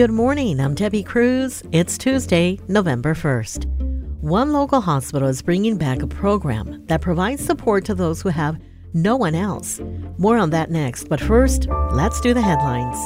Good morning. I'm Debbie Cruz. It's Tuesday, November 1st. One local hospital is bringing back a program that provides support to those who have no one else. More on that next, but first, let's do the headlines.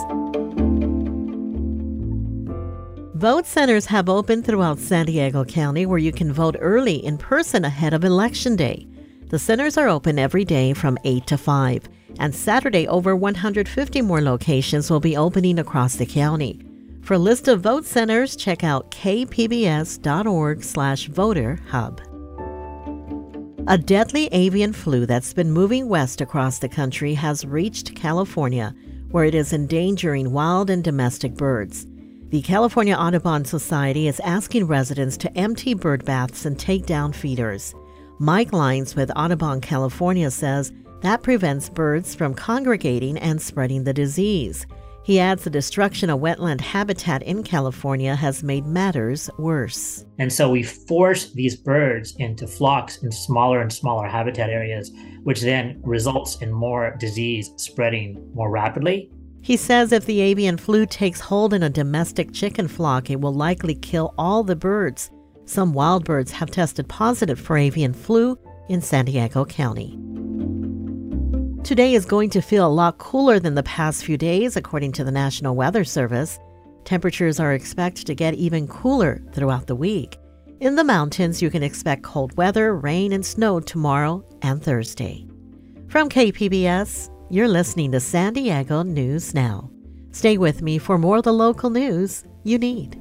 Vote centers have opened throughout San Diego County where you can vote early in person ahead of Election Day. The centers are open every day from 8 to 5, and Saturday over 150 more locations will be opening across the county. For a list of vote centers, check out kpbs.org/voter-hub. A deadly avian flu that's been moving west across the country has reached California, where it is endangering wild and domestic birds. The California Audubon Society is asking residents to empty bird baths and take down feeders. Mike Lynes with Audubon California says that prevents birds from congregating and spreading the disease. He adds the destruction of wetland habitat in California has made matters worse. And so we force these birds into flocks in smaller and smaller habitat areas, which then results in more disease spreading more rapidly. He says if the avian flu takes hold in a domestic chicken flock, it will likely kill all the birds. Some wild birds have tested positive for avian flu in San Diego County. Today is going to feel a lot cooler than the past few days, according to the National Weather Service. Temperatures are expected to get even cooler throughout the week. In the mountains, you can expect cold weather, rain, and snow tomorrow and Thursday. From KPBS, you're listening to San Diego News Now. Stay with me for more of the local news you need.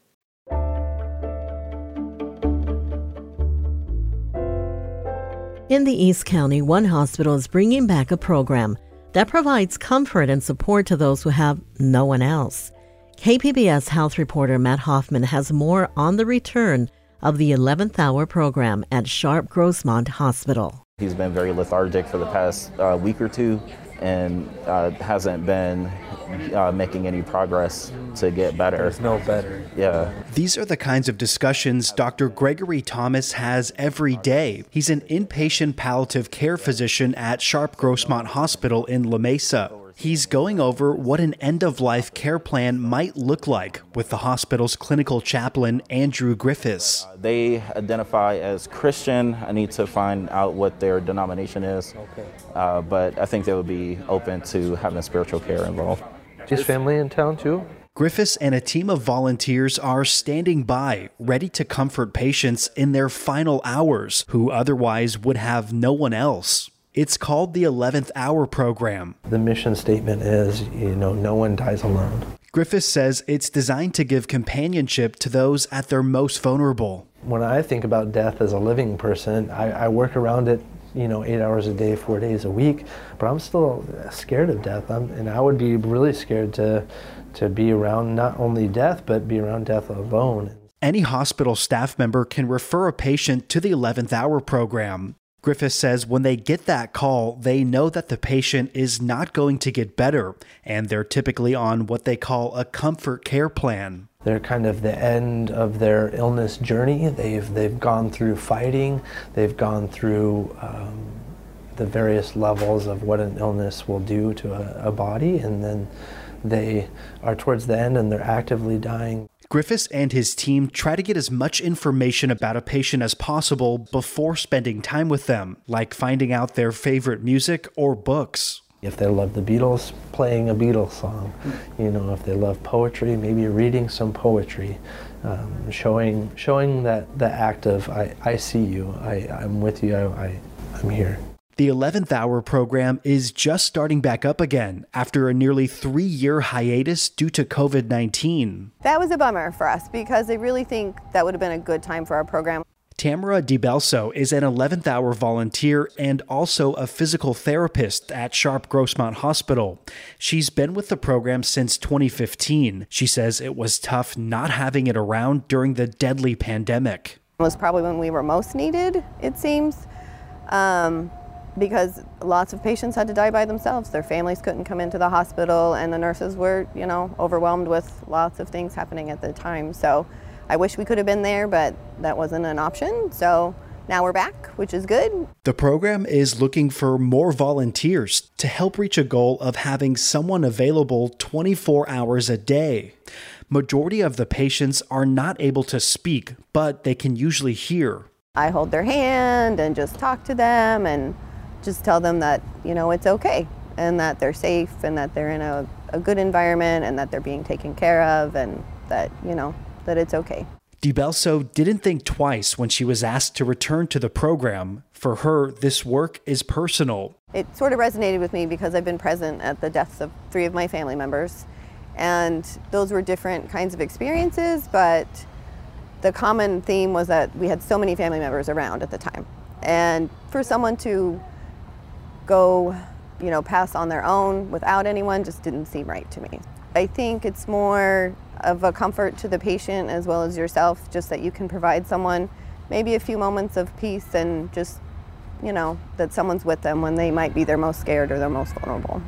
In the East County, one hospital is bringing back a program that provides comfort and support to those who have no one else. KPBS health reporter Matt Hoffman has more on the return of the 11th hour program at Sharp Grossmont Hospital. He's been very lethargic for the past uh, week or two and uh, hasn't been uh, making any progress to get better. There's no better. Yeah. These are the kinds of discussions Dr. Gregory Thomas has every day. He's an inpatient palliative care physician at Sharp Grossmont Hospital in La Mesa. He's going over what an end of life care plan might look like with the hospital's clinical chaplain, Andrew Griffiths. Uh, they identify as Christian. I need to find out what their denomination is. Uh, but I think they would be open to having spiritual care involved. His family in town too? Griffiths and a team of volunteers are standing by, ready to comfort patients in their final hours who otherwise would have no one else. It's called the 11th Hour Program. The mission statement is, you know, no one dies alone. Griffiths says it's designed to give companionship to those at their most vulnerable. When I think about death as a living person, I, I work around it you know, eight hours a day, four days a week. But I'm still scared of death, I'm, and I would be really scared to to be around not only death, but be around death alone. Any hospital staff member can refer a patient to the 11th hour program. Griffith says when they get that call, they know that the patient is not going to get better, and they're typically on what they call a comfort care plan. They're kind of the end of their illness journey. They've, they've gone through fighting, they've gone through um, the various levels of what an illness will do to a, a body, and then they are towards the end and they're actively dying. Griffiths and his team try to get as much information about a patient as possible before spending time with them, like finding out their favorite music or books. If they love the Beatles, playing a Beatles song. You know, if they love poetry, maybe reading some poetry. Um, showing showing that the act of I, I see you, I, I'm with you, I, I, I'm here. The 11th hour program is just starting back up again after a nearly three year hiatus due to COVID 19. That was a bummer for us because I really think that would have been a good time for our program. Tamara DiBelso is an 11th hour volunteer and also a physical therapist at Sharp Grossmont Hospital. She's been with the program since 2015. She says it was tough not having it around during the deadly pandemic. It was probably when we were most needed, it seems. Um, because lots of patients had to die by themselves. Their families couldn't come into the hospital, and the nurses were, you know, overwhelmed with lots of things happening at the time. So I wish we could have been there, but that wasn't an option. So now we're back, which is good. The program is looking for more volunteers to help reach a goal of having someone available 24 hours a day. Majority of the patients are not able to speak, but they can usually hear. I hold their hand and just talk to them and just tell them that, you know, it's okay and that they're safe and that they're in a, a good environment and that they're being taken care of and that, you know, that it's okay. DiBelso didn't think twice when she was asked to return to the program. For her, this work is personal. It sort of resonated with me because I've been present at the deaths of three of my family members. And those were different kinds of experiences, but the common theme was that we had so many family members around at the time. And for someone to go, you know, pass on their own without anyone just didn't seem right to me. I think it's more of a comfort to the patient as well as yourself, just that you can provide someone maybe a few moments of peace and just, you know, that someone's with them when they might be their most scared or their most vulnerable.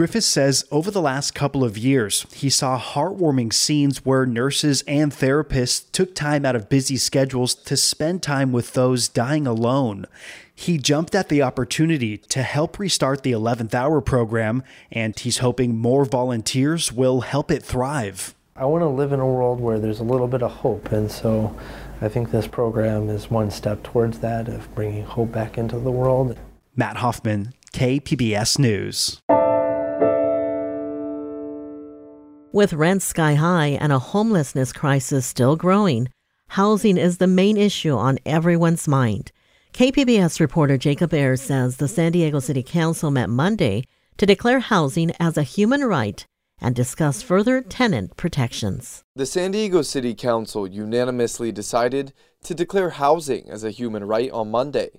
Griffiths says over the last couple of years, he saw heartwarming scenes where nurses and therapists took time out of busy schedules to spend time with those dying alone. He jumped at the opportunity to help restart the 11th hour program, and he's hoping more volunteers will help it thrive. I want to live in a world where there's a little bit of hope, and so I think this program is one step towards that of bringing hope back into the world. Matt Hoffman, KPBS News. With rents sky high and a homelessness crisis still growing, housing is the main issue on everyone's mind. KPBS reporter Jacob Aere says the San Diego City Council met Monday to declare housing as a human right and discuss further tenant protections. The San Diego City Council unanimously decided to declare housing as a human right on Monday.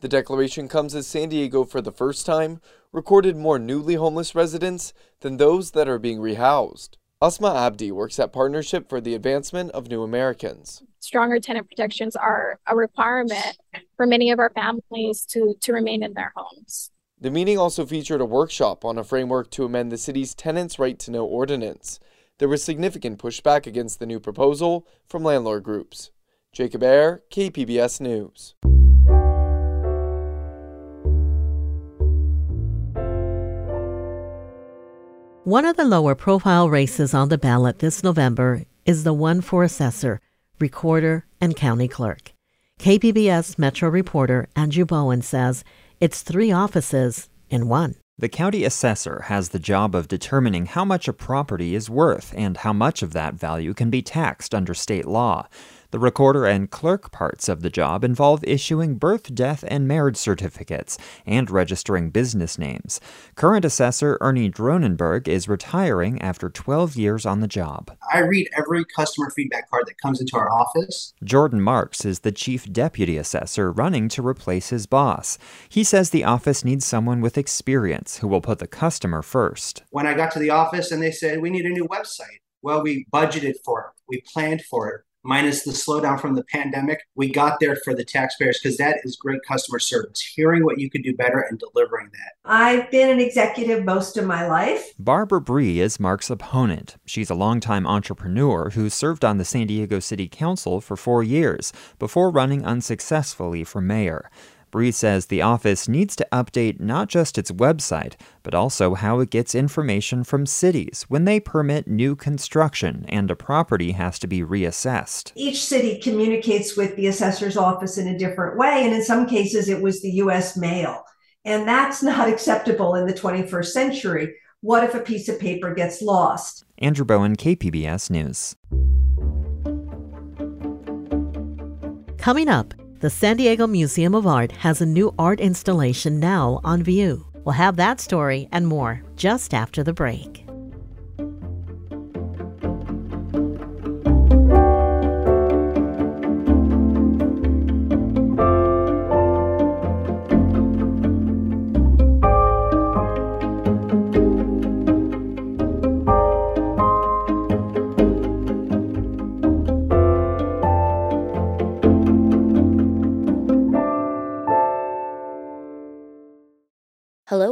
The declaration comes as San Diego, for the first time, recorded more newly homeless residents than those that are being rehoused. Asma Abdi works at Partnership for the Advancement of New Americans. Stronger tenant protections are a requirement for many of our families to, to remain in their homes. The meeting also featured a workshop on a framework to amend the city's tenants' right to know ordinance. There was significant pushback against the new proposal from landlord groups. Jacob Aere, KPBS News. One of the lower profile races on the ballot this November is the one for assessor, recorder, and county clerk. KPBS Metro reporter Andrew Bowen says it's three offices in one. The county assessor has the job of determining how much a property is worth and how much of that value can be taxed under state law. The recorder and clerk parts of the job involve issuing birth, death, and marriage certificates and registering business names. Current assessor Ernie Dronenberg is retiring after 12 years on the job. I read every customer feedback card that comes into our office. Jordan Marks is the chief deputy assessor running to replace his boss. He says the office needs someone with experience who will put the customer first. When I got to the office and they said, We need a new website. Well, we budgeted for it, we planned for it, minus the slowdown from the pandemic, we got there for the taxpayers because that is great customer service. Hearing what you could do better and delivering that. I've been an executive most of my life. Barbara Bry is Mark's opponent. She's a longtime entrepreneur who served on the San Diego City Council for four years before running unsuccessfully for mayor. Bry says the office needs to update not just its website, but also how it gets information from cities when they permit new construction and a property has to be reassessed. Each city communicates with the assessor's office in a different way, and in some cases, it was the US mail. And that's not acceptable in the 21st century. What if a piece of paper gets lost? Andrew Bowen, KPBS News. Coming up, the San Diego Museum of Art has a new art installation now on view. We'll have that story and more just after the break.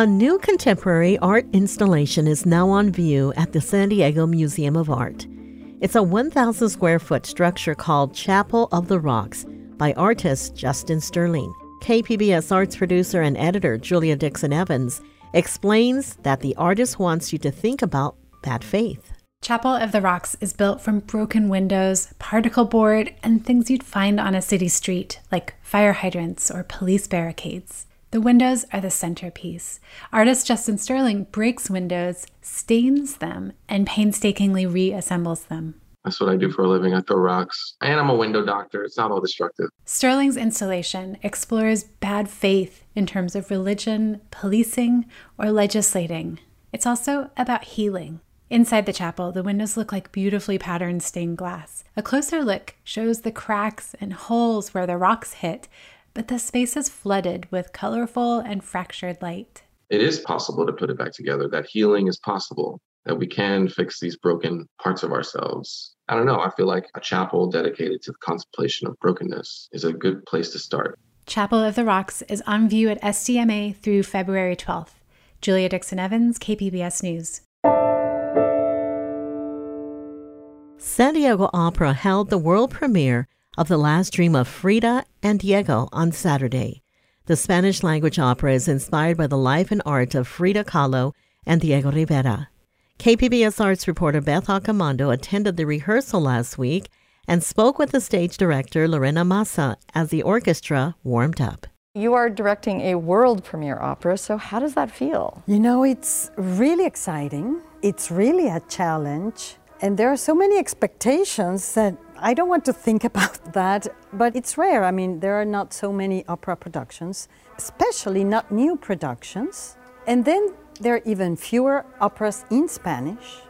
A new contemporary art installation is now on view at the San Diego Museum of Art. It's a 1,000 square foot structure called Chapel of the Rocks by artist Justin Sterling. KPBS arts producer and editor Julia Dixon Evans explains that the artist wants you to think about that faith. Chapel of the Rocks is built from broken windows, particle board, and things you'd find on a city street, like fire hydrants or police barricades. The windows are the centerpiece. Artist Justin Sterling breaks windows, stains them, and painstakingly reassembles them. That's what I do for a living. I throw rocks. And I'm a window doctor. It's not all destructive. Sterling's installation explores bad faith in terms of religion, policing, or legislating. It's also about healing. Inside the chapel, the windows look like beautifully patterned stained glass. A closer look shows the cracks and holes where the rocks hit, but the space is flooded with colorful and fractured light. It is possible to put it back together, that healing is possible, that we can fix these broken parts of ourselves. I don't know. I feel like a chapel dedicated to the contemplation of brokenness is a good place to start. Chapel of the Rocks is on view at SDMA through February 12th. Julia Dixon Evans, KPBS News. San Diego Opera held the world premiere of The Last Dream of Frida and Diego on Saturday. The Spanish language opera is inspired by the life and art of Frida Kahlo and Diego Rivera. KPBS Arts reporter Beth Accomando attended the rehearsal last week and spoke with the stage director Lorena Maza as the orchestra warmed up. You are directing a world premiere opera, so how does that feel? You know, it's really exciting. It's really a challenge. And there are so many expectations that I don't want to think about that, but it's rare. I mean, there are not so many opera productions, especially not new productions. And then there are even fewer operas in Spanish,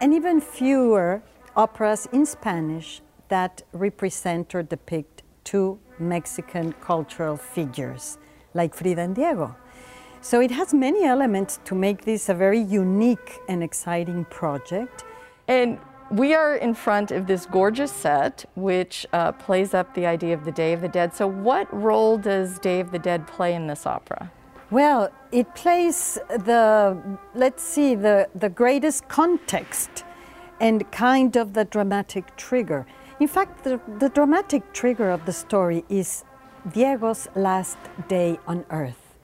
and even fewer operas in Spanish that represent or depict two Mexican cultural figures, like Frida and Diego. So it has many elements to make this a very unique and exciting project. And we are in front of this gorgeous set, which uh, plays up the idea of the Day of the Dead. So, what role does Day of the Dead play in this opera? Well, it plays the, let's see, the, the greatest context and kind of the dramatic trigger. In fact, the, the dramatic trigger of the story is Diego's last day on earth.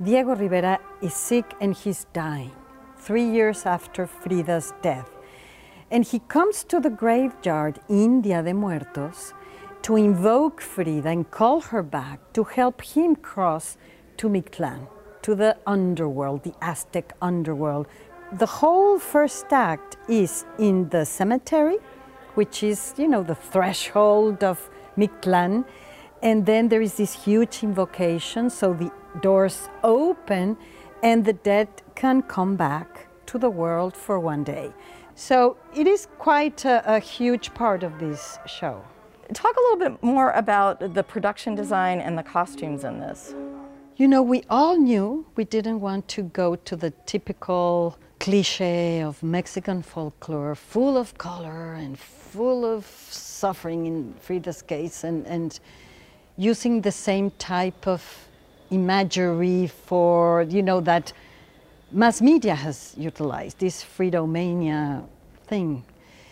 Diego Rivera is sick and he's dying, three years after Frida's death. And he comes to the graveyard in Dia de Muertos to invoke Frida and call her back to help him cross to Mictlan, to the underworld, the Aztec underworld. The whole first act is in the cemetery, which is, you know, the threshold of Mictlan. And then there is this huge invocation, so the doors open and the dead can come back to the world for one day. So it is quite a, a huge part of this show. Talk a little bit more about the production design and the costumes in this. You know, we all knew we didn't want to go to the typical cliche of Mexican folklore, full of color and full of suffering in Frida's case, and, and using the same type of imagery for, you know, that mass media has utilized, this Fridamania thing.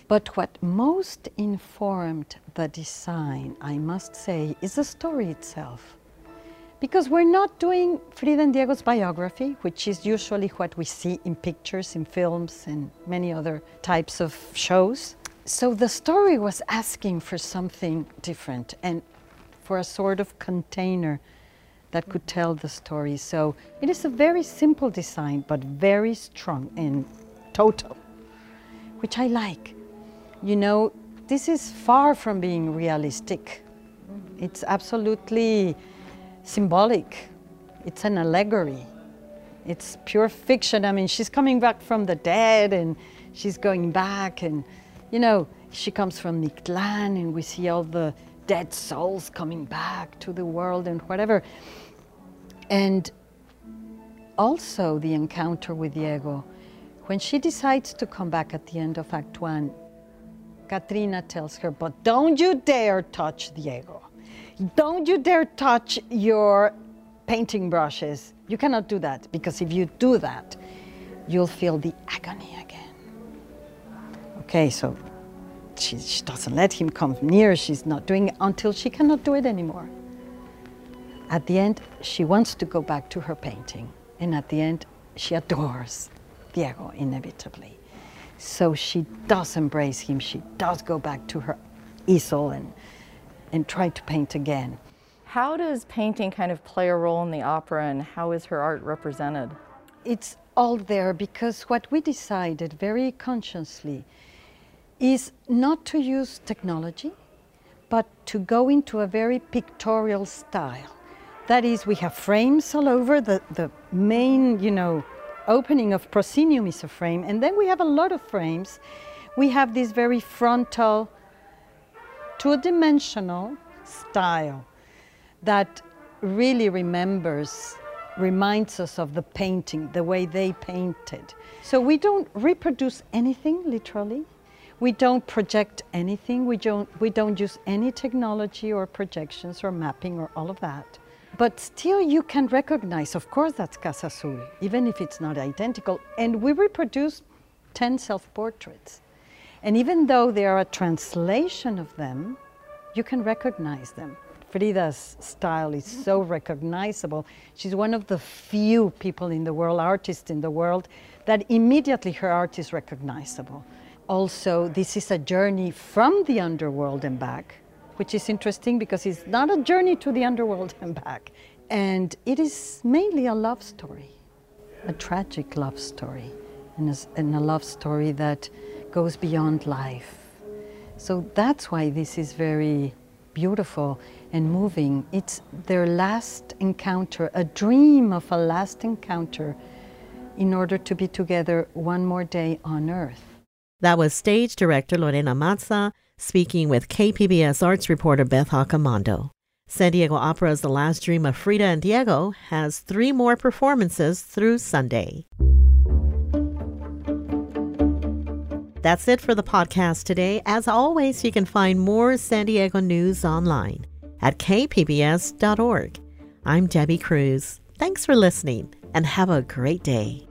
But what most informed the design, I must say, is the story itself. Because we're not doing Frida and Diego's biography, which is usually what we see in pictures, in films, and many other types of shows. So the story was asking for something different and for a sort of container that could tell the story. So it is a very simple design, but very strong and total, which I like. You know, this is far from being realistic. It's absolutely symbolic. It's an allegory. It's pure fiction. I mean, she's coming back from the dead and she's going back and, you know, she comes from Mictlan and we see all the dead souls coming back to the world and whatever. And also the encounter with Diego. When she decides to come back at the end of Act One, Catrina tells her, but don't you dare touch Diego. Don't you dare touch your painting brushes. You cannot do that because if you do that, you'll feel the agony again. Okay, so she, she doesn't let him come near. She's not doing it until she cannot do it anymore. At the end, she wants to go back to her painting. And at the end, she adores Diego inevitably. So she does embrace him. She does go back to her easel and and try to paint again. How does painting kind of play a role in the opera and how is her art represented? It's all there because what we decided very consciously is not to use technology, but to go into a very pictorial style. That is, we have frames all over. The, the main, you know, opening of proscenium is a frame, and then we have a lot of frames. We have this very frontal two-dimensional style that really remembers reminds us of the painting the way they painted so we don't reproduce anything literally we don't project anything we don't we don't use any technology or projections or mapping or all of that but still you can recognize of course that's casa azul even if it's not identical and we reproduce 10 self-portraits and even though they are a translation of them, you can recognize them. Frida's style is so recognizable. She's one of the few people in the world, artists in the world, that immediately her art is recognizable. Also, this is a journey from the underworld and back, which is interesting because it's not a journey to the underworld and back. And it is mainly a love story, a tragic love story, and a, and a love story that goes beyond life. So that's why this is very beautiful and moving. It's their last encounter, a dream of a last encounter in order to be together one more day on earth. That was stage director Lorena Maza speaking with KPBS arts reporter Beth Accomando. San Diego Opera's The Last Dream of Frida and Diego has three more performances through Sunday. That's it for the podcast today. As always, you can find more San Diego news online at kpbs.org. I'm Debbie Cruz. Thanks for listening and have a great day.